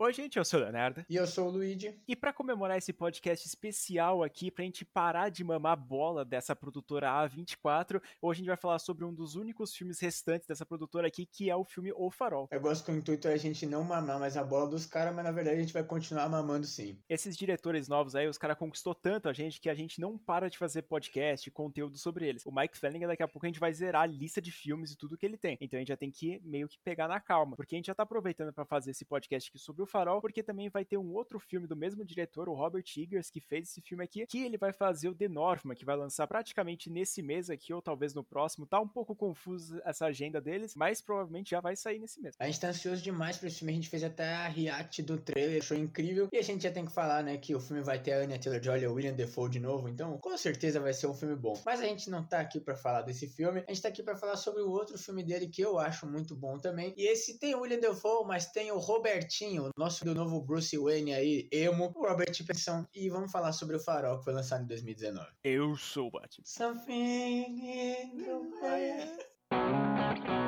Oi, gente, eu sou o Leonardo. E eu sou o Luigi. E para comemorar esse podcast especial aqui, pra gente parar de mamar bola dessa produtora A24, hoje a gente vai falar sobre um dos únicos filmes restantes dessa produtora aqui, que é o filme O Farol. Eu gosto que o intuito é a gente não mamar mais a bola dos caras, mas na verdade a gente vai continuar mamando sim. Esses diretores novos aí, os caras conquistou tanto a gente que a gente não para de fazer podcast, conteúdo sobre eles. O Mike Flanagan, daqui a pouco a gente vai zerar a lista de filmes e tudo que ele tem. Então a gente já tem que meio que pegar na calma, porque a gente já tá aproveitando para fazer esse podcast aqui sobre o Farol, porque também vai ter um outro filme do mesmo diretor, o Robert Eggers, que fez esse filme aqui, que ele vai fazer o The Northman, que vai lançar praticamente nesse mês aqui, ou talvez no próximo. Tá um pouco confuso essa agenda deles, mas provavelmente já vai sair nesse mês. A gente tá ansioso demais pra esse filme, a gente fez até a react do trailer, achou incrível. E a gente já tem que falar, né, que o filme vai ter a Anya Taylor-Joy e o William Defoe de novo, então com certeza vai ser um filme bom. Mas a gente não tá aqui para falar desse filme, a gente tá aqui para falar sobre o outro filme dele que eu acho muito bom também. E esse tem o William Defoe, mas tem o Robertinho, nosso do novo Bruce Wayne aí, emo, o Robert Pattinson, e vamos falar sobre o Farol que foi lançado em 2019. Eu sou o Batman. Something in the way.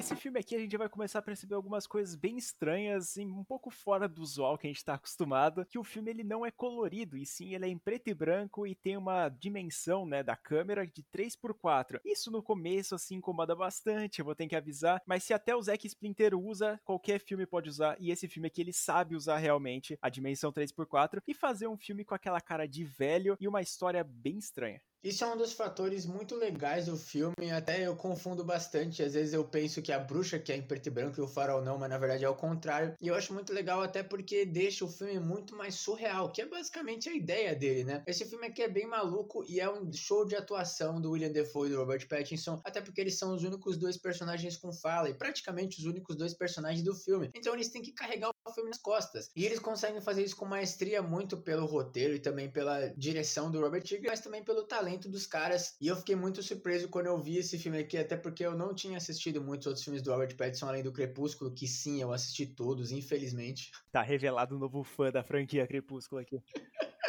Nesse filme aqui a gente vai começar a perceber algumas coisas bem estranhas e um pouco fora do usual que a gente tá acostumado, que o filme ele não é colorido, e sim ele é em preto e branco e tem uma dimensão, né, da câmera de 3x4. Isso no começo assim incomoda bastante, eu vou ter que avisar, mas se até o Zack Splinter usa, qualquer filme pode usar, e esse filme aqui ele sabe usar realmente a dimensão 3x4 e fazer um filme com aquela cara de velho e uma história bem estranha. Isso é um dos fatores muito legais do filme, até eu confundo bastante. Às vezes eu penso que a bruxa que é em preto e branco e o farol não, mas na verdade é o contrário. E eu acho muito legal até porque deixa o filme muito mais surreal, que é basicamente a ideia dele, né? Esse filme aqui é bem maluco e é um show de atuação do William Defoe e do Robert Pattinson, até porque eles são os únicos dois personagens com fala e praticamente os únicos dois personagens do filme. Então eles têm que carregar o filme nas costas. E eles conseguem fazer isso com maestria muito pelo roteiro e também pela direção do Robert Eggers, mas também pelo talento dos caras. E eu fiquei muito surpreso quando eu vi esse filme aqui, até porque eu não tinha assistido muitos outros filmes do Robert Pattinson além do Crepúsculo, que sim, eu assisti todos, infelizmente. Tá revelado um novo fã da franquia Crepúsculo aqui.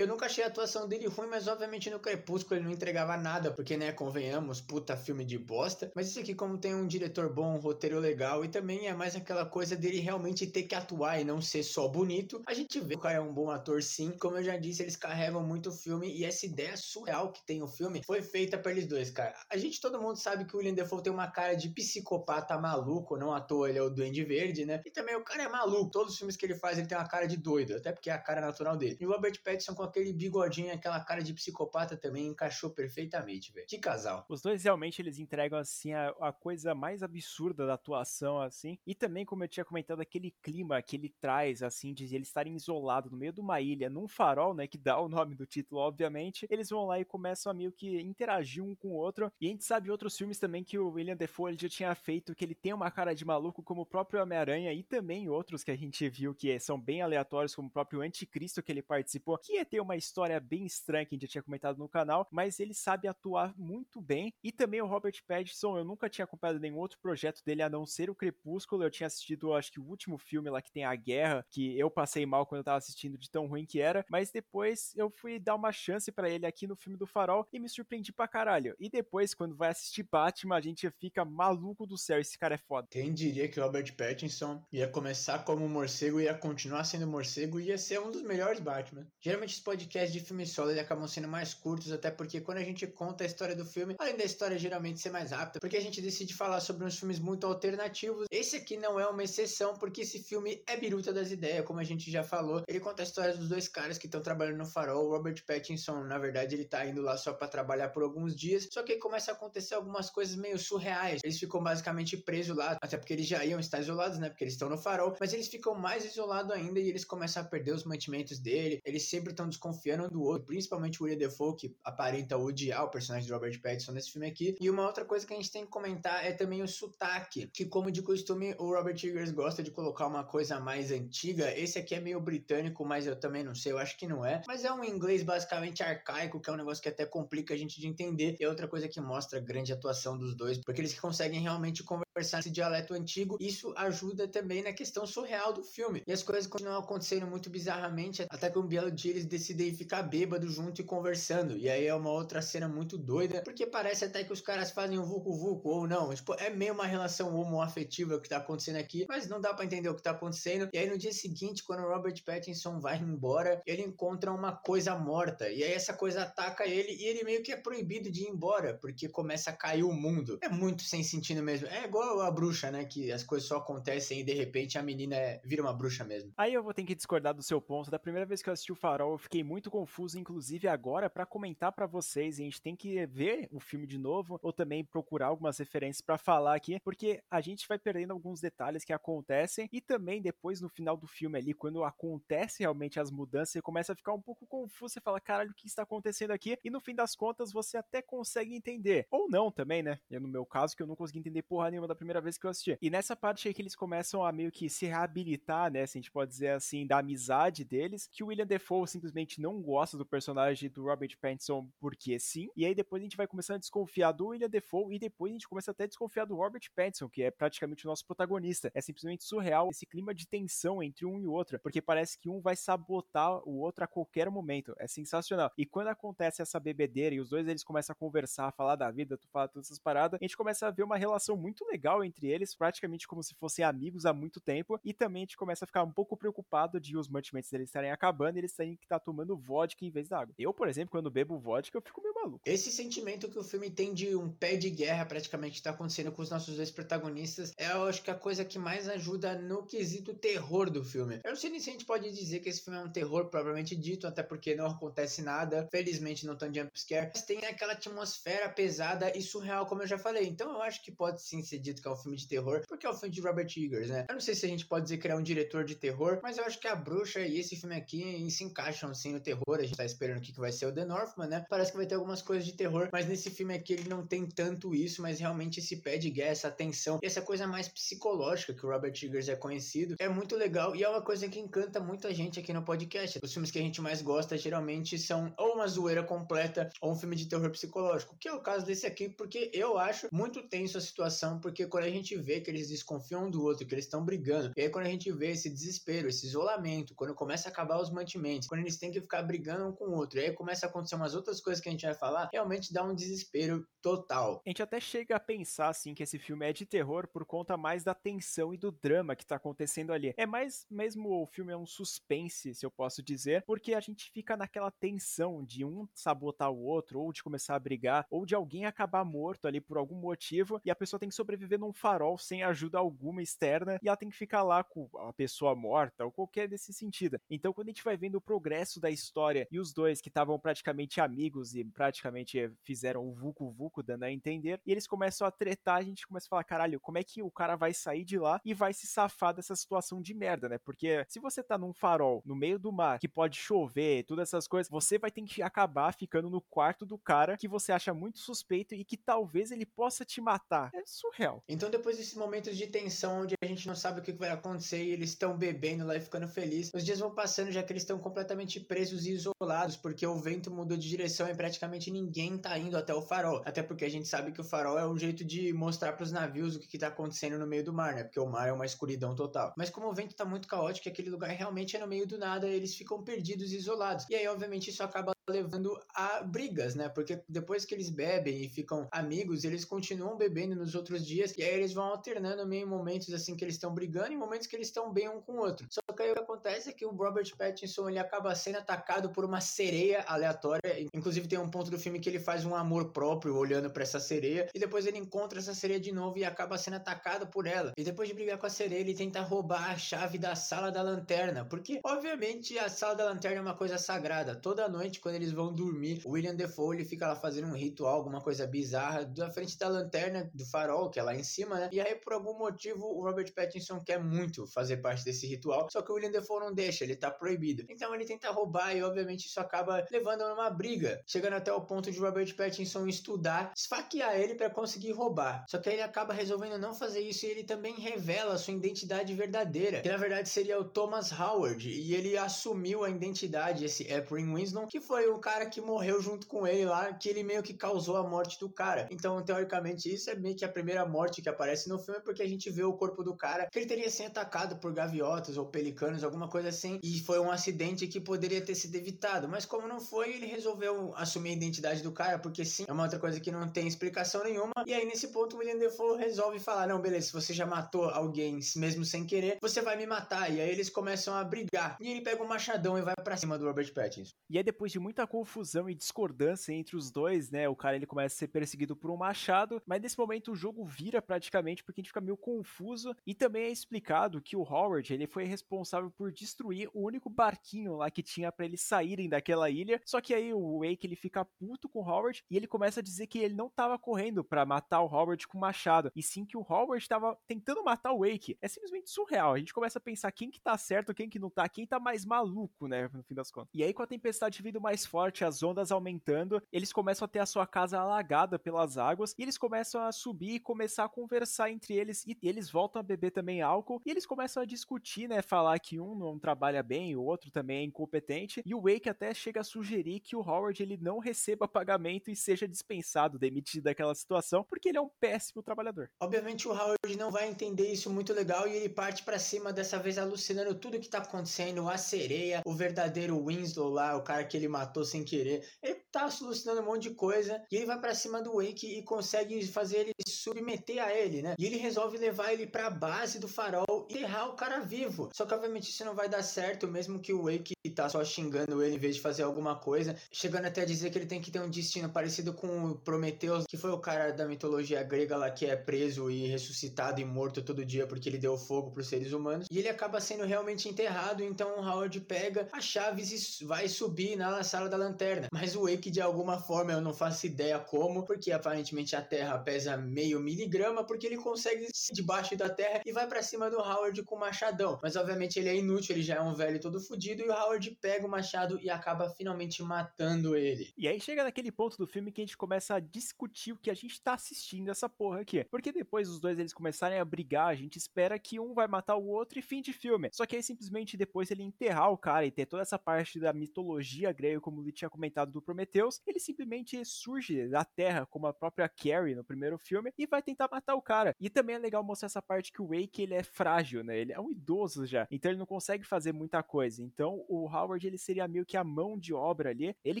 Eu nunca achei a atuação dele ruim, mas obviamente no Crepúsculo ele não entregava nada, porque, né, convenhamos, puta filme de bosta. Mas isso aqui, como tem um diretor bom, um roteiro legal, e também é mais aquela coisa dele realmente ter que atuar e não ser só bonito, a gente vê que o cara é um bom ator sim. Como eu já disse, eles carregam muito o filme, e essa ideia surreal que tem o filme foi feita para eles dois, cara. A gente, todo mundo sabe que o William Defoe tem uma cara de psicopata maluco, não à toa ele é o Duende Verde, né? E também o cara é maluco, todos os filmes que ele faz ele tem uma cara de doido, até porque é a cara natural dele. E o Robert Pattinson com aquele bigodinho, aquela cara de psicopata também encaixou perfeitamente, velho. Que casal. Os dois realmente eles entregam assim a, a, coisa mais absurda da atuação assim, e também como eu tinha comentado aquele clima que ele traz assim de eles estarem isolados no meio de uma ilha, num farol, né, que dá o nome do título, obviamente. Eles vão lá e começam a meio que interagir um com o outro. E a gente sabe outros filmes também que o William Defoe já tinha feito que ele tem uma cara de maluco como o próprio Homem-Aranha e também outros que a gente viu que são bem aleatórios como o próprio Anticristo que ele participou, que ia ter uma história bem estranha que a gente já tinha comentado no canal, mas ele sabe atuar muito bem. E também o Robert Pattinson, eu nunca tinha acompanhado nenhum outro projeto dele a não ser o Crepúsculo. Eu tinha assistido, acho que o último filme lá que tem a guerra, que eu passei mal quando eu tava assistindo de tão ruim que era, mas depois eu fui dar uma chance para ele aqui no filme do Farol e me surpreendi pra caralho. E depois, quando vai assistir Batman, a gente fica maluco do céu, esse cara é foda. Quem diria que o Robert Pattinson ia começar como morcego ia continuar sendo morcego e ia ser um dos melhores Batman. Geralmente podcasts de filme solo eles acabam sendo mais curtos, até porque quando a gente conta a história do filme, além da história geralmente ser mais rápida, porque a gente decide falar sobre uns filmes muito alternativos. Esse aqui não é uma exceção, porque esse filme é biruta das ideias, como a gente já falou. Ele conta a história dos dois caras que estão trabalhando no farol. O Robert Pattinson, na verdade, ele tá indo lá só para trabalhar por alguns dias, só que aí começa a acontecer algumas coisas meio surreais. Eles ficam basicamente presos lá, até porque eles já iam estar isolados, né? Porque eles estão no farol, mas eles ficam mais isolados ainda e eles começam a perder os mantimentos dele. Eles sempre estão desconfiando um do outro, principalmente o William Defoe, que aparenta odiar o personagem de Robert Pattinson nesse filme aqui. E uma outra coisa que a gente tem que comentar é também o sotaque, que como de costume o Robert Eggers gosta de colocar uma coisa mais antiga. Esse aqui é meio britânico, mas eu também não sei, eu acho que não é. Mas é um inglês basicamente arcaico, que é um negócio que até complica a gente de entender. E é outra coisa que mostra a grande atuação dos dois, porque eles conseguem realmente conversar conversar nesse dialeto antigo. Isso ajuda também na questão surreal do filme. E as coisas continuam acontecendo muito bizarramente, até que um belo dia eles decidem ficar bêbado junto e conversando. E aí é uma outra cena muito doida, porque parece até que os caras fazem o vucu vucu ou não. Tipo, é meio uma relação homoafetiva que tá acontecendo aqui, mas não dá para entender o que tá acontecendo. E aí no dia seguinte, quando o Robert Pattinson vai embora, ele encontra uma coisa morta. E aí essa coisa ataca ele e ele meio que é proibido de ir embora, porque começa a cair o mundo. É muito sem sentido mesmo. É igual a bruxa, né? Que as coisas só acontecem e de repente a menina é... vira uma bruxa mesmo. Aí eu vou ter que discordar do seu ponto. Da primeira vez que eu assisti o Farol, eu fiquei muito confuso, inclusive agora, para comentar para vocês. A gente tem que ver o filme de novo, ou também procurar algumas referências para falar aqui, porque a gente vai perdendo alguns detalhes que acontecem e também depois no final do filme ali, quando acontece realmente as mudanças, você começa a ficar um pouco confuso, você fala, caralho, o que está acontecendo aqui? E no fim das contas você até consegue entender. Ou não também, né? Eu, no meu caso, que eu não consegui entender porra nenhuma da primeira vez que eu assisti. E nessa parte aí que eles começam a meio que se reabilitar, né? Se a gente pode dizer assim, da amizade deles, que o William Defoe simplesmente não gosta do personagem do Robert Pattinson porque sim. E aí depois a gente vai começando a desconfiar do William Defoe e depois a gente começa até a desconfiar do Robert Pattinson, que é praticamente o nosso protagonista. É simplesmente surreal esse clima de tensão entre um e outro, porque parece que um vai sabotar o outro a qualquer momento. É sensacional. E quando acontece essa bebedeira e os dois eles começam a conversar, falar da vida, tu fala todas essas paradas, a gente começa a ver uma relação muito legal entre eles, praticamente como se fossem amigos há muito tempo, e também a gente começa a ficar um pouco preocupado de os mantimentos deles estarem acabando e eles terem que estar tá tomando vodka em vez da água. Eu, por exemplo, quando bebo vodka, eu fico meio maluco. Esse sentimento que o filme tem de um pé de guerra praticamente está acontecendo com os nossos dois protagonistas é, eu acho que a coisa que mais ajuda no quesito terror do filme. Eu não sei nem se a gente pode dizer que esse filme é um terror propriamente dito, até porque não acontece nada, felizmente não tão jumpscare, mas tem aquela atmosfera pesada e surreal, como eu já falei. Então eu acho que pode sim ser dito que é um filme de terror, porque é um filme de Robert Eggers, né? Eu não sei se a gente pode dizer que ele é um diretor de terror, mas eu acho que a bruxa e esse filme aqui se encaixam sim no terror. A gente tá esperando o que vai ser o The Northman, né? Parece que vai ter algumas coisas de terror, mas nesse filme aqui ele não tem tanto isso, mas realmente esse pé de guerra, essa tensão, e essa coisa mais psicológica que o Robert Eggers é conhecido, é muito legal e é uma coisa que encanta muita gente aqui no podcast. Os filmes que a gente mais gosta geralmente são ou uma zoeira completa ou um filme de terror psicológico, que é o caso desse aqui, porque eu acho muito tenso a situação, porque quando a gente vê que eles desconfiam um do outro, que eles estão brigando, e aí quando a gente vê esse desespero, esse isolamento, quando começa a acabar os mantimentos, quando eles têm que ficar brigando um com o outro, e aí começa a acontecer umas outras coisas que a gente vai falar, realmente dá um desespero total. A gente até chega a pensar assim que esse filme é de terror por conta mais da tensão e do drama que tá acontecendo ali. É mais mesmo o filme é um suspense, se eu posso dizer, porque a gente fica naquela tensão de um sabotar o outro, ou de começar a brigar, ou de alguém acabar morto ali por algum motivo, e a pessoa tem que sobreviver num farol sem ajuda alguma externa, e ela tem que ficar lá com a pessoa morta, ou qualquer desse sentido. Então, quando a gente vai vendo o progresso da história e os dois que estavam praticamente amigos e praticamente fizeram o Vucu Vucu, dando a entender, e eles começam a tretar, a gente começa a falar, caralho, como é que o cara vai sair de lá e vai se safar dessa situação de merda, né? Porque se você tá num farol no meio do mar, que pode chover, todas essas coisas, você vai ter que acabar ficando no quarto do cara que você acha muito suspeito e que talvez ele possa te matar. É surreal. Então, depois desses momentos de tensão, onde a gente não sabe o que vai acontecer e eles estão bebendo lá e ficando felizes, os dias vão passando já que eles estão completamente presos e isolados, porque o vento mudou de direção e praticamente ninguém tá indo até o farol. Até porque a gente sabe que o farol é um jeito de mostrar para os navios o que, que tá acontecendo no meio do mar, né? Porque o mar é uma escuridão total. Mas como o vento tá muito caótico, aquele lugar realmente é no meio do nada, eles ficam perdidos e isolados. E aí, obviamente, isso acaba levando a brigas, né? Porque depois que eles bebem e ficam amigos, eles continuam bebendo nos outros dias e aí eles vão alternando meio momentos assim que eles estão brigando e momentos que eles estão bem um com o outro. Só que aí o que acontece é que o Robert Pattinson ele acaba sendo atacado por uma sereia aleatória. Inclusive tem um ponto do filme que ele faz um amor próprio olhando para essa sereia e depois ele encontra essa sereia de novo e acaba sendo atacado por ela. E depois de brigar com a sereia, ele tenta roubar a chave da sala da lanterna, porque obviamente a sala da lanterna é uma coisa sagrada. Toda noite quando eles vão dormir, o William Defoe ele fica lá fazendo um ritual, alguma coisa bizarra, da frente da lanterna do farol, que é lá em cima, né? E aí, por algum motivo, o Robert Pattinson quer muito fazer parte desse ritual, só que o William Defoe não deixa, ele tá proibido. Então ele tenta roubar e, obviamente, isso acaba levando a uma briga, chegando até o ponto de Robert Pattinson estudar, esfaquear ele para conseguir roubar. Só que aí ele acaba resolvendo não fazer isso e ele também revela sua identidade verdadeira, que na verdade seria o Thomas Howard, e ele assumiu a identidade, esse April Winslow, que foi foi o cara que morreu junto com ele lá, que ele meio que causou a morte do cara. Então, teoricamente, isso é meio que a primeira morte que aparece no filme, porque a gente vê o corpo do cara, que ele teria sido atacado por gaviotas ou pelicanos, alguma coisa assim, e foi um acidente que poderia ter sido evitado. Mas como não foi, ele resolveu assumir a identidade do cara, porque sim, é uma outra coisa que não tem explicação nenhuma. E aí, nesse ponto, o William Defoe resolve falar: não, beleza, se você já matou alguém mesmo sem querer, você vai me matar. E aí eles começam a brigar. E ele pega um machadão e vai para cima do Robert Pattinson. E aí, depois de muita confusão e discordância entre os dois, né? O cara ele começa a ser perseguido por um machado, mas nesse momento o jogo vira praticamente porque a gente fica meio confuso. E também é explicado que o Howard ele foi responsável por destruir o único barquinho lá que tinha para eles saírem daquela ilha. Só que aí o Wake ele fica puto com o Howard e ele começa a dizer que ele não tava correndo para matar o Howard com o machado, e sim que o Howard estava tentando matar o Wake. É simplesmente surreal. A gente começa a pensar quem que tá certo, quem que não tá, quem tá mais maluco, né, no fim das contas. E aí com a tempestade vindo mais forte, as ondas aumentando, eles começam a ter a sua casa alagada pelas águas e eles começam a subir e começar a conversar entre eles e eles voltam a beber também álcool e eles começam a discutir, né, falar que um não trabalha bem, o outro também é incompetente e o Wake até chega a sugerir que o Howard ele não receba pagamento e seja dispensado, demitido daquela situação, porque ele é um péssimo trabalhador. Obviamente o Howard não vai entender isso muito legal e ele parte para cima dessa vez alucinando tudo que tá acontecendo, a sereia, o verdadeiro Winslow lá, o cara que ele matou sem querer. Ele tá alucinando um monte de coisa e ele vai para cima do Wake e consegue fazer ele submeter a ele, né? E ele resolve levar ele para a base do farol e enterrar o cara vivo. Só que obviamente isso não vai dar certo, mesmo que o Wake tá só xingando ele em vez de fazer alguma coisa, chegando até a dizer que ele tem que ter um destino parecido com o Prometeus, que foi o cara da mitologia grega lá que é preso e ressuscitado e morto todo dia porque ele deu fogo para os seres humanos. E ele acaba sendo realmente enterrado, então o Howard pega as chaves e vai subir na sala da lanterna. Mas o Wake de alguma forma eu não faço ideia como, porque aparentemente a Terra pesa meio miligrama, porque ele consegue debaixo da Terra e vai para cima do Howard com o machadão. Mas obviamente ele é inútil, ele já é um velho todo fudido e o Howard pega o machado e acaba finalmente matando ele. E aí chega naquele ponto do filme que a gente começa a discutir o que a gente tá assistindo essa porra aqui. Porque depois os dois eles começarem a brigar, a gente espera que um vai matar o outro e fim de filme. Só que aí simplesmente depois ele enterrar o cara e ter toda essa parte da mitologia grega, como ele tinha comentado do Prometheus, ele simplesmente surge da terra, como a própria Carrie no primeiro filme, e vai tentar matar o cara. E também é legal mostrar essa parte que o Wake ele é frágil, né? Ele é um idoso já, então ele não consegue fazer muita coisa. Então o Howard ele seria meio que a mão de obra ali, ele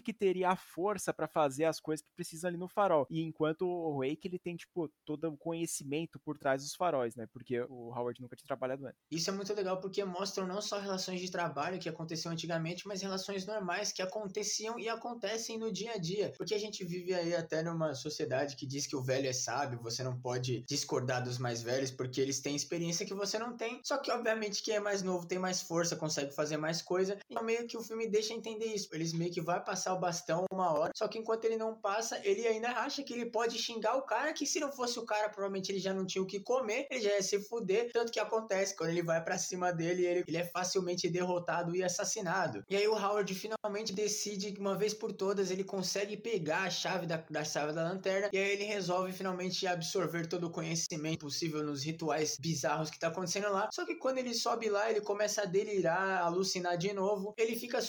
que teria a força para fazer as coisas que precisam ali no farol. E enquanto o Wake ele tem tipo todo o conhecimento por trás dos faróis, né? Porque o Howard nunca tinha trabalhado antes. Isso é muito legal porque mostram não só relações de trabalho que aconteciam antigamente, mas relações normais que aconteciam e acontecem no dia a dia. Porque a gente vive aí até numa sociedade que diz que o velho é sábio, você não pode discordar dos mais velhos porque eles têm experiência que você não tem. Só que obviamente quem é mais novo tem mais força, consegue fazer mais coisa. Então meio que o filme deixa entender isso. Eles meio que vai passar o bastão uma hora, só que enquanto ele não passa, ele ainda acha que ele pode xingar o cara, que se não fosse o cara, provavelmente ele já não tinha o que comer, ele já ia se fuder. Tanto que acontece, quando ele vai para cima dele, ele, ele é facilmente derrotado e assassinado. E aí o Howard finalmente decide uma vez por todas ele consegue pegar a chave da, da chave da lanterna e aí ele resolve finalmente absorver todo o conhecimento possível nos rituais bizarros que tá acontecendo lá. Só que quando ele sobe lá, ele começa a delirar, alucinar de novo. Ele fica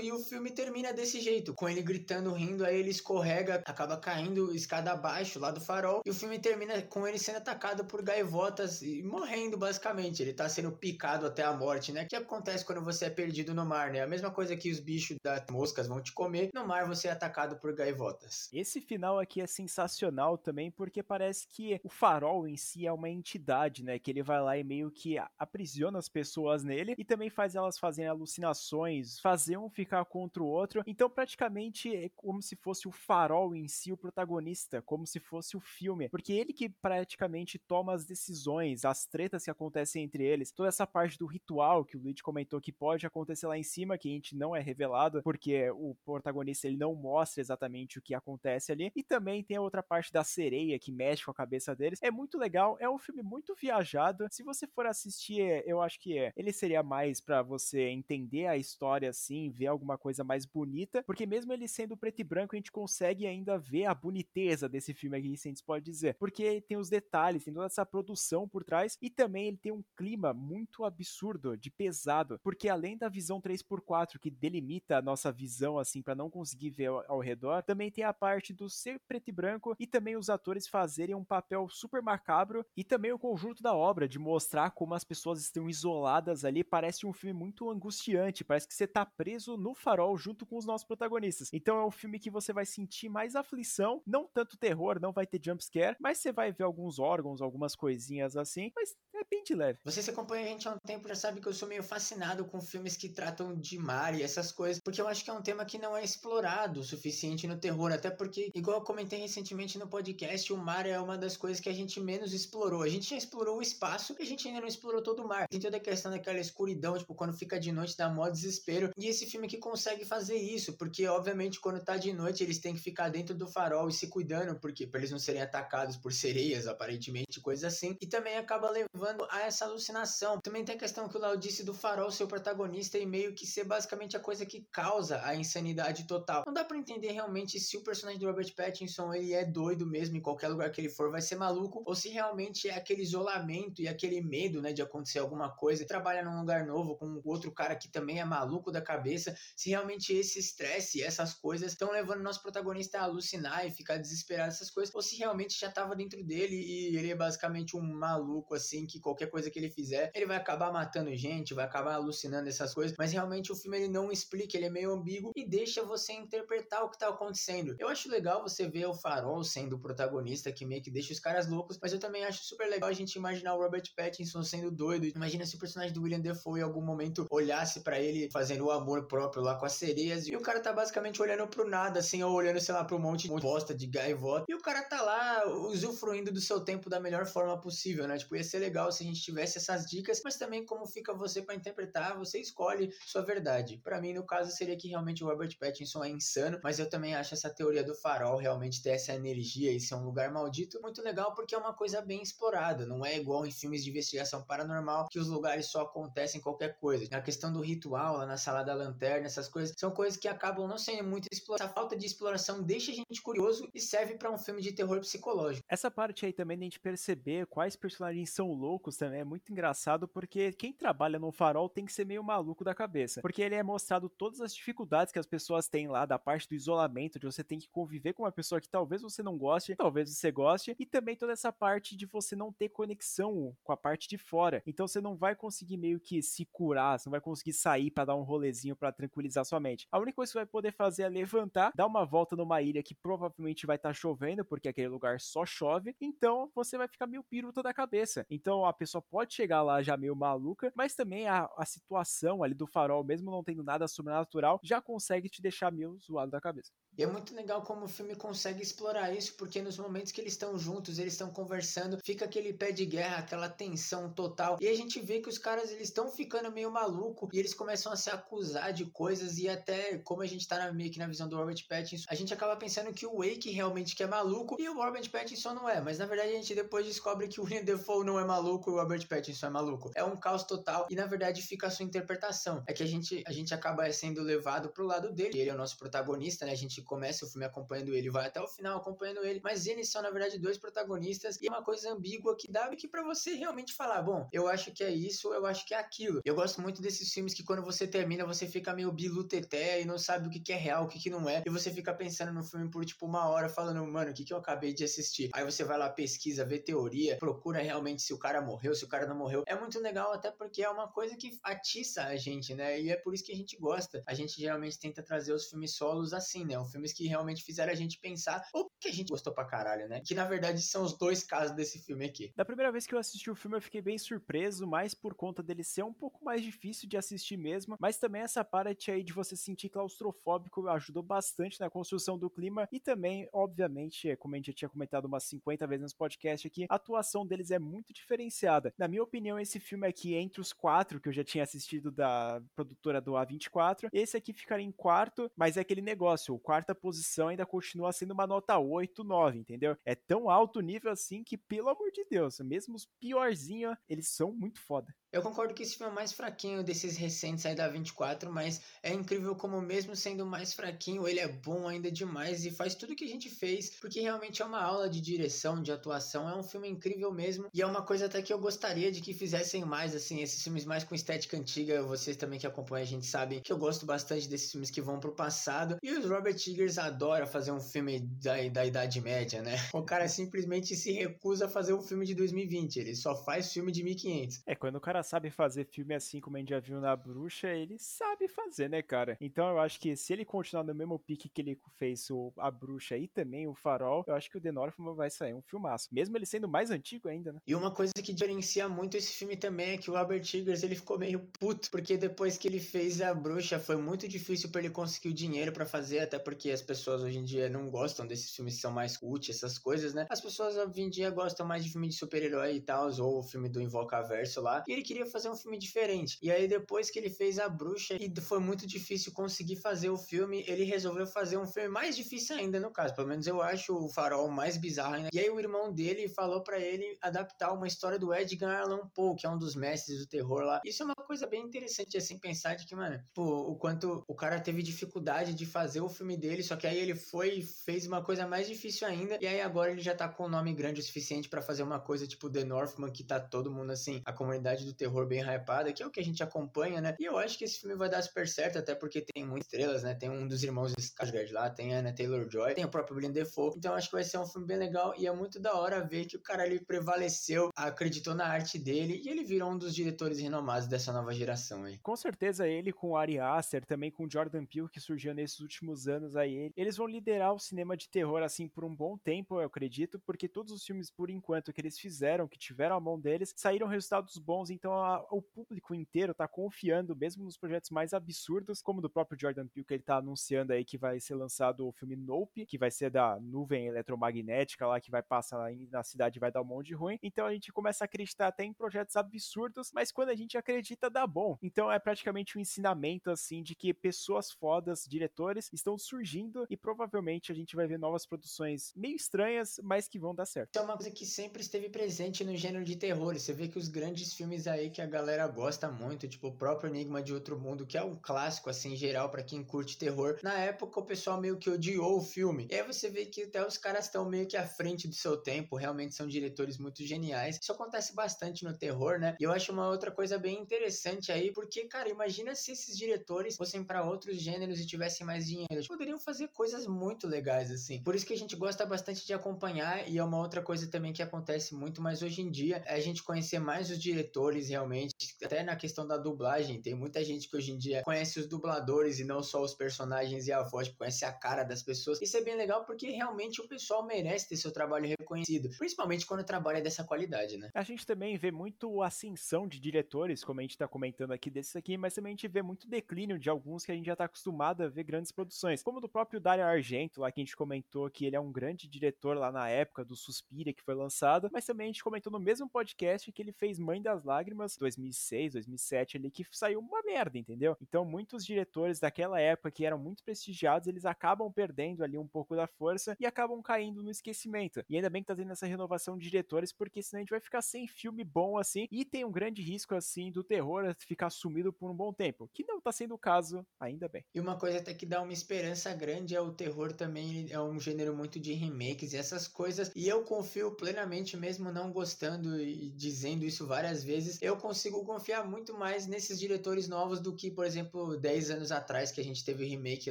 e o filme termina desse jeito, com ele gritando, rindo, aí ele escorrega, acaba caindo escada abaixo lá do farol e o filme termina com ele sendo atacado por gaivotas e morrendo basicamente. Ele tá sendo picado até a morte, né? Que acontece quando você é perdido no mar, né? A mesma coisa que os bichos das moscas vão te comer, no mar você é atacado por gaivotas. Esse final aqui é sensacional também porque parece que o farol em si é uma entidade, né? Que ele vai lá e meio que aprisiona as pessoas nele e também faz elas fazerem alucinações, fazer fazer um ficar contra o outro. Então, praticamente é como se fosse o farol em si o protagonista, como se fosse o filme, porque ele que praticamente toma as decisões, as tretas que acontecem entre eles, toda essa parte do ritual que o Luigi comentou que pode acontecer lá em cima, que a gente não é revelado, porque o protagonista ele não mostra exatamente o que acontece ali. E também tem a outra parte da sereia que mexe com a cabeça deles. É muito legal, é um filme muito viajado. Se você for assistir, eu acho que é, ele seria mais para você entender a história assim assim, ver alguma coisa mais bonita, porque mesmo ele sendo preto e branco, a gente consegue ainda ver a boniteza desse filme aqui, se a gente pode dizer. Porque tem os detalhes, tem toda essa produção por trás e também ele tem um clima muito absurdo, de pesado, porque além da visão 3x4 que delimita a nossa visão assim para não conseguir ver ao, ao redor, também tem a parte do ser preto e branco e também os atores fazerem um papel super macabro e também o conjunto da obra de mostrar como as pessoas estão isoladas ali, parece um filme muito angustiante, parece que você tá preso no farol junto com os nossos protagonistas. Então é um filme que você vai sentir mais aflição, não tanto terror, não vai ter jumpscare, mas você vai ver alguns órgãos, algumas coisinhas assim, mas bem de leve. Você se acompanha a gente há um tempo, já sabe que eu sou meio fascinado com filmes que tratam de mar e essas coisas, porque eu acho que é um tema que não é explorado o suficiente no terror, até porque, igual eu comentei recentemente no podcast, o mar é uma das coisas que a gente menos explorou. A gente já explorou o espaço e a gente ainda não explorou todo o mar. Tem toda a questão daquela escuridão, tipo, quando fica de noite dá mó desespero. E esse filme que consegue fazer isso, porque obviamente quando tá de noite eles têm que ficar dentro do farol e se cuidando, porque para eles não serem atacados por sereias, aparentemente, coisa assim. E também acaba levando a essa alucinação. Também tem a questão que o Léo disse do farol ser o protagonista e meio que ser basicamente a coisa que causa a insanidade total. Não dá para entender realmente se o personagem do Robert Pattinson ele é doido mesmo em qualquer lugar que ele for, vai ser maluco, ou se realmente é aquele isolamento e aquele medo, né, de acontecer alguma coisa. Trabalha num lugar novo com outro cara que também é maluco da cabeça. Se realmente esse estresse e essas coisas estão levando nosso protagonista a alucinar e ficar desesperado essas coisas, ou se realmente já tava dentro dele e ele é basicamente um maluco assim que qualquer coisa que ele fizer, ele vai acabar matando gente, vai acabar alucinando essas coisas, mas realmente o filme ele não explica, ele é meio ambíguo e deixa você interpretar o que tá acontecendo. Eu acho legal você ver o Farol sendo o protagonista que meio que deixa os caras loucos, mas eu também acho super legal a gente imaginar o Robert Pattinson sendo doido. Imagina se o personagem do William Defoe em algum momento olhasse para ele fazendo o amor próprio lá com as sereias e o cara tá basicamente olhando pro nada, assim, ou olhando, sei lá, pro monte de bosta de gaivota e o cara tá lá usufruindo do seu tempo da melhor forma possível, né? Tipo, ia ser legal se a gente tivesse essas dicas, mas também como fica você para interpretar, você escolhe sua verdade. Para mim, no caso, seria que realmente o Robert Pattinson é insano, mas eu também acho essa teoria do farol realmente ter essa energia e ser um lugar maldito muito legal porque é uma coisa bem explorada, não é igual em filmes de investigação paranormal que os lugares só acontecem qualquer coisa. A questão do ritual lá na sala da lanterna, essas coisas, são coisas que acabam não sendo muito exploradas. Essa falta de exploração deixa a gente curioso e serve para um filme de terror psicológico. Essa parte aí também de a gente perceber quais personagens são loucos também é muito engraçado porque quem trabalha no farol tem que ser meio maluco da cabeça. Porque ele é mostrado todas as dificuldades que as pessoas têm lá, da parte do isolamento, de você tem que conviver com uma pessoa que talvez você não goste, talvez você goste, e também toda essa parte de você não ter conexão com a parte de fora. Então você não vai conseguir meio que se curar, você não vai conseguir sair para dar um rolezinho para tranquilizar sua mente. A única coisa que você vai poder fazer é levantar, dar uma volta numa ilha que provavelmente vai estar tá chovendo, porque aquele lugar só chove, então você vai ficar meio piruta da cabeça. Então a pessoa pode chegar lá já meio maluca, mas também a, a situação ali do farol, mesmo não tendo nada sobrenatural, já consegue te deixar meio zoado da cabeça. E é muito legal como o filme consegue explorar isso, porque nos momentos que eles estão juntos, eles estão conversando, fica aquele pé de guerra, aquela tensão total. E a gente vê que os caras eles estão ficando meio maluco e eles começam a se acusar de coisas e até como a gente tá na, meio que na visão do Robert Pattinson, a gente acaba pensando que o Wake realmente que é maluco e o Robert Pattinson não é, mas na verdade a gente depois descobre que o William Defoe não é maluco e o Robert Pattinson é maluco. É um caos total e na verdade fica a sua interpretação. É que a gente a gente acaba sendo levado pro lado dele. Ele é o nosso protagonista, né? A gente começa o filme acompanhando ele, vai até o final acompanhando ele, mas eles são na verdade dois protagonistas e é uma coisa ambígua que dá que para você realmente falar, bom, eu acho que é isso, eu acho que é aquilo. Eu gosto muito desses filmes que quando você termina, você fica meio biluteté e não sabe o que, que é real, o que, que não é, e você fica pensando no filme por tipo uma hora falando, mano, o que, que eu acabei de assistir? Aí você vai lá, pesquisa, vê teoria, procura realmente se o cara morreu, se o cara não morreu. É muito legal, até porque é uma coisa que atiça a gente, né? E é por isso que a gente gosta. A gente geralmente tenta trazer os filmes solos assim, né? Os filmes que realmente fizeram a gente pensar o que a gente gostou pra caralho, né? Que na verdade são os dois casos desse filme aqui. Da primeira vez que eu assisti o filme, eu fiquei bem surpreso, mais por conta dele ser um pouco mais difícil de assistir mesmo, mas também essa parte aí de você se sentir claustrofóbico ajudou bastante na construção do clima e também, obviamente, como a gente já tinha comentado umas 50 vezes nesse podcast aqui, a atuação deles é muito diferenciada. Na minha opinião, esse filme aqui, entre os quatro que eu já tinha assistido da produtora do A24, esse aqui ficaria em quarto, mas é aquele negócio, quarta posição ainda continua sendo uma nota 8, 9, entendeu? É tão alto nível assim que, pelo amor de Deus, mesmo os piorzinhos, eles são muito foda. Eu concordo que esse filme é o mais fraquinho desses recentes aí da 24, mas é incrível como mesmo sendo mais fraquinho, ele é bom ainda demais e faz tudo que a gente fez, porque realmente é uma aula de direção, de atuação, é um filme incrível mesmo, e é uma coisa até que eu gostaria de que fizessem mais, assim, esses filmes mais com estética antiga, vocês também que acompanham a gente sabem que eu gosto bastante desses filmes que vão pro passado, e o Robert Eggers adora fazer um filme da, da Idade Média, né? O cara simplesmente se recusa a fazer um filme de 2020, ele só faz filme de 1500. É, quando o cara sabe fazer filme assim como a gente já viu na Bruxa, ele sabe fazer, né, cara? Então eu acho que se ele continuar no mesmo pique que ele fez o A Bruxa e também o Farol, eu acho que o The Northman vai sair um filmaço. Mesmo ele sendo mais antigo ainda, né? E uma coisa que diferencia muito esse filme também é que o Robert Eggers, ele ficou meio puto, porque depois que ele fez A Bruxa, foi muito difícil para ele conseguir o dinheiro para fazer, até porque as pessoas hoje em dia não gostam desses filmes que são mais cult, essas coisas, né? As pessoas hoje em dia gostam mais de filme de super-herói e tal, ou o filme do Invocaverso lá, e ele queria fazer um filme diferente. E aí depois que ele fez A Bruxa e foi muito difícil conseguir fazer o filme, ele resolveu fazer um filme mais difícil ainda no caso. Pelo menos eu acho o Farol mais bizarro ainda. E aí o irmão dele falou para ele adaptar uma história do Edgar Allan Poe, que é um dos mestres do terror lá. Isso é uma coisa bem interessante assim pensar de que, mano, o quanto o cara teve dificuldade de fazer o filme dele, só que aí ele foi e fez uma coisa mais difícil ainda. E aí agora ele já tá com um nome grande o suficiente para fazer uma coisa tipo The Northman que tá todo mundo assim, a comunidade do terror bem hypada, que é o que a gente acompanha, né? E eu acho que esse filme vai dar super certo, até porque tem muitas estrelas, né? Tem um dos irmãos Skarsgård lá, tem a Anna Taylor-Joy, tem o próprio William Defoe. Então acho que vai ser um filme bem legal e é muito da hora ver que o cara ali prevaleceu, acreditou na arte dele e ele virou um dos diretores renomados dessa nova geração aí. Com certeza ele com o Ari Aster, também com o Jordan Peele que surgiu nesses últimos anos aí, eles vão liderar o cinema de terror assim por um bom tempo, eu acredito, porque todos os filmes por enquanto que eles fizeram, que tiveram a mão deles, saíram resultados bons, então a, o público inteiro tá confiando mesmo nos projetos mais absurdos, como do próprio Jordan Peele que ele tá anunciando aí que vai ser lançado o filme Nope, que vai ser da nuvem eletromagnética lá que vai passar na cidade e vai dar um monte de ruim. Então a gente começa a acreditar até em projetos absurdos, mas quando a gente acredita dá bom. Então é praticamente um ensinamento assim de que pessoas fodas, diretores estão surgindo e provavelmente a gente vai ver novas produções meio estranhas, mas que vão dar certo. É uma coisa que sempre esteve presente no gênero de terror. Você vê que os grandes filmes aí que a galera gosta muito, tipo o próprio Enigma de Outro Mundo, que é um clássico assim geral para quem curte terror. Na época o pessoal meio que odiou o filme. E aí você vê que até os caras estão meio que à frente do seu tempo, realmente são diretores muito geniais. Isso acontece bastante no terror, né? E eu acho uma outra coisa bem interessante aí, porque cara, imagina se esses diretores fossem para outros gêneros e tivessem mais dinheiro. Eles poderiam fazer coisas muito legais assim. Por isso que a gente gosta bastante de acompanhar e é uma outra coisa também que acontece muito, mas hoje em dia é a gente conhecer mais os diretores realmente, até na questão da dublagem, tem muita gente que hoje em dia conhece os dubladores e não só os personagens e a voz, conhece a cara das pessoas. Isso é bem legal porque realmente o pessoal merece ter seu trabalho reconhecido, principalmente quando o trabalho é dessa qualidade, né? A gente também vê muito ascensão de diretores, como a gente tá comentando aqui desses aqui, mas também a gente vê muito declínio de alguns que a gente já tá acostumado a ver grandes produções, como do próprio Dario Argento, lá que a gente comentou que ele é um grande diretor lá na época do Suspiria que foi lançado, mas também a gente comentou no mesmo podcast que ele fez Mãe das Lágrimas 2006, 2007 ali que saiu uma merda, entendeu? Então muitos diretores daquela época que eram muito prestigiados, eles acabam perdendo ali um pouco da força e acabam caindo no esquecimento. E ainda bem que tá tendo essa renovação de diretores, porque senão a gente vai ficar sem filme bom assim, e tem um grande risco assim do terror ficar sumido por um bom tempo, que não tá sendo o caso, ainda bem. E uma coisa até que dá uma esperança grande é o terror também é um gênero muito de remakes e essas coisas, e eu confio plenamente mesmo não gostando e dizendo isso várias vezes, eu consigo confiar muito mais nesses diretores novos do que, por exemplo, 10 anos atrás que a gente teve o remake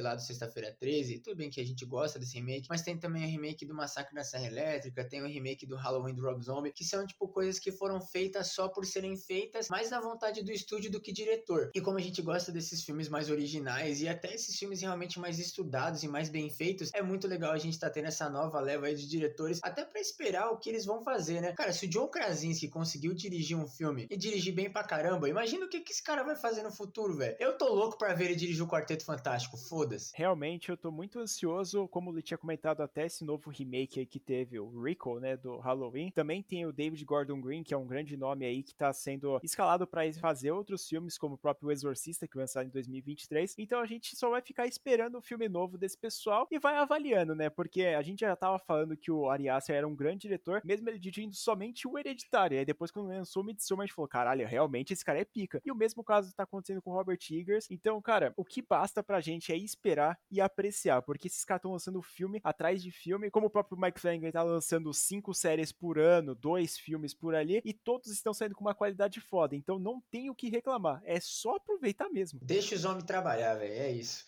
lá do Sexta-feira 13. Tudo bem que a gente gosta desse remake, mas tem também o remake do Massacre da Serra Elétrica, tem o remake do Halloween do Rob Zombie, que são tipo coisas que foram feitas só por serem feitas, mais na vontade do estúdio do que diretor. E como a gente gosta desses filmes mais originais e até esses filmes realmente mais estudados e mais bem feitos, é muito legal a gente tá tendo essa nova leva aí de diretores, até para esperar o que eles vão fazer, né? Cara, se o John Krasinski conseguiu dirigir um filme e dirigir bem pra caramba, imagina o que, que esse cara vai fazer no futuro, velho. Eu tô louco pra ver ele dirigir o Quarteto Fantástico, foda-se. Realmente, eu tô muito ansioso, como ele tinha comentado até esse novo remake aí que teve, o Rico, né, do Halloween. Também tem o David Gordon Green, que é um grande nome aí, que tá sendo escalado para fazer outros filmes, como o próprio Exorcista, que vai lançar em 2023. Então a gente só vai ficar esperando o filme novo desse pessoal e vai avaliando, né, porque a gente já tava falando que o Ari Aster era um grande diretor, mesmo ele dirigindo somente o Hereditário. Aí depois quando lançou o Midsommar, a gente falou, caralho, realmente esse cara é pica. E o mesmo caso tá acontecendo com o Robert Eggers. Então, cara, o que basta pra gente é esperar e apreciar, porque esses caras estão lançando filme atrás de filme, como o próprio Mike Flanagan tá lançando cinco séries por ano, dois filmes por ali, e todos estão saindo com uma qualidade foda. Então não tem o que reclamar, é só aproveitar mesmo. Deixa os homens trabalhar, velho, é isso.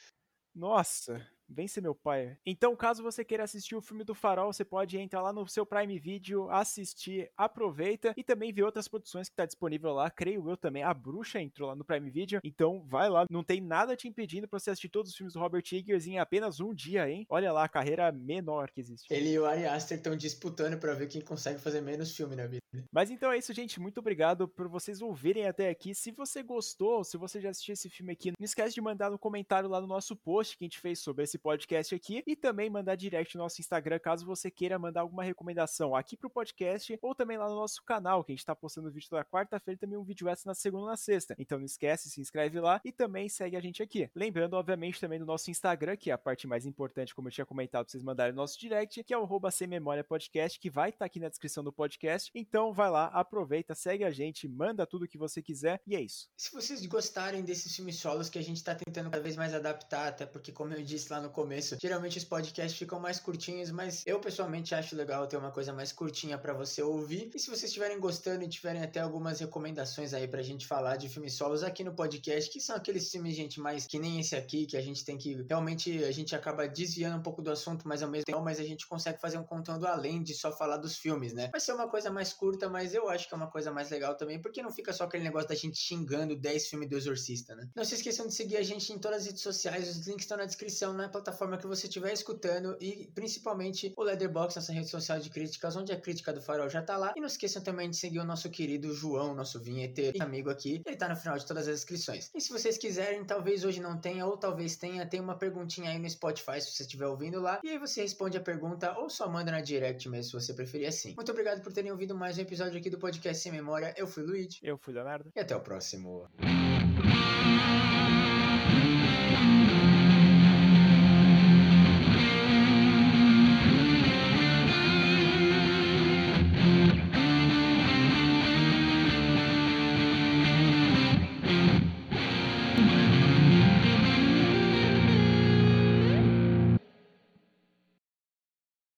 Nossa, Vem ser meu pai. Então, caso você queira assistir o filme do Farol, você pode entrar lá no seu Prime Video, assistir, aproveita e também ver outras produções que tá disponível lá. Creio eu também. A Bruxa entrou lá no Prime Video, então vai lá. Não tem nada te impedindo pra você assistir todos os filmes do Robert Eggers em apenas um dia, hein? Olha lá, a carreira menor que existe. Ele e o Ari Aster estão disputando para ver quem consegue fazer menos filme na vida. Mas então é isso, gente. Muito obrigado por vocês ouvirem até aqui. Se você gostou, se você já assistiu esse filme aqui, não esquece de mandar no comentário lá no nosso post que a gente fez sobre esse podcast aqui e também mandar direct no nosso Instagram caso você queira mandar alguma recomendação aqui pro podcast ou também lá no nosso canal, que a gente tá postando vídeo toda quarta-feira e também um vídeo extra na segunda e na sexta. Então não esquece, se inscreve lá e também segue a gente aqui. Lembrando, obviamente, também do nosso Instagram, que é a parte mais importante, como eu tinha comentado, pra vocês mandarem no nosso direct, que é o sem memória podcast, que vai estar tá aqui na descrição do podcast. Então vai lá, aproveita, segue a gente, manda tudo que você quiser e é isso. Se vocês gostarem desses filmes solos que a gente tá tentando cada vez mais adaptar, até porque, como eu disse lá no começo, geralmente os podcasts ficam mais curtinhos, mas eu pessoalmente acho legal ter uma coisa mais curtinha para você ouvir. E se vocês estiverem gostando e tiverem até algumas recomendações aí pra gente falar de filmes solos aqui no podcast, que são aqueles filmes, gente, mais que nem esse aqui, que a gente tem que realmente a gente acaba desviando um pouco do assunto, mas ao mesmo tempo, mas a gente consegue fazer um conteúdo além de só falar dos filmes, né? Vai ser uma coisa mais curta, mas eu acho que é uma coisa mais legal também, porque não fica só aquele negócio da gente xingando 10 filmes do Exorcista, né? Não se esqueçam de seguir a gente em todas as redes sociais, os links estão na descrição, na plataforma que você estiver escutando e principalmente o Leatherbox, nossa rede social de críticas, onde a crítica do farol já tá lá. E não esqueçam também de seguir o nosso querido João, nosso vinheteiro e amigo aqui, ele tá no final de todas as inscrições. E se vocês quiserem, talvez hoje não tenha, ou talvez tenha, tem uma perguntinha aí no Spotify, se você estiver ouvindo lá, e aí você responde a pergunta ou só manda na direct mesmo, se você preferir assim. Muito obrigado por terem ouvido mais um episódio aqui do podcast Sem Memória. Eu fui o Luigi. Eu fui Leonardo. E até o próximo.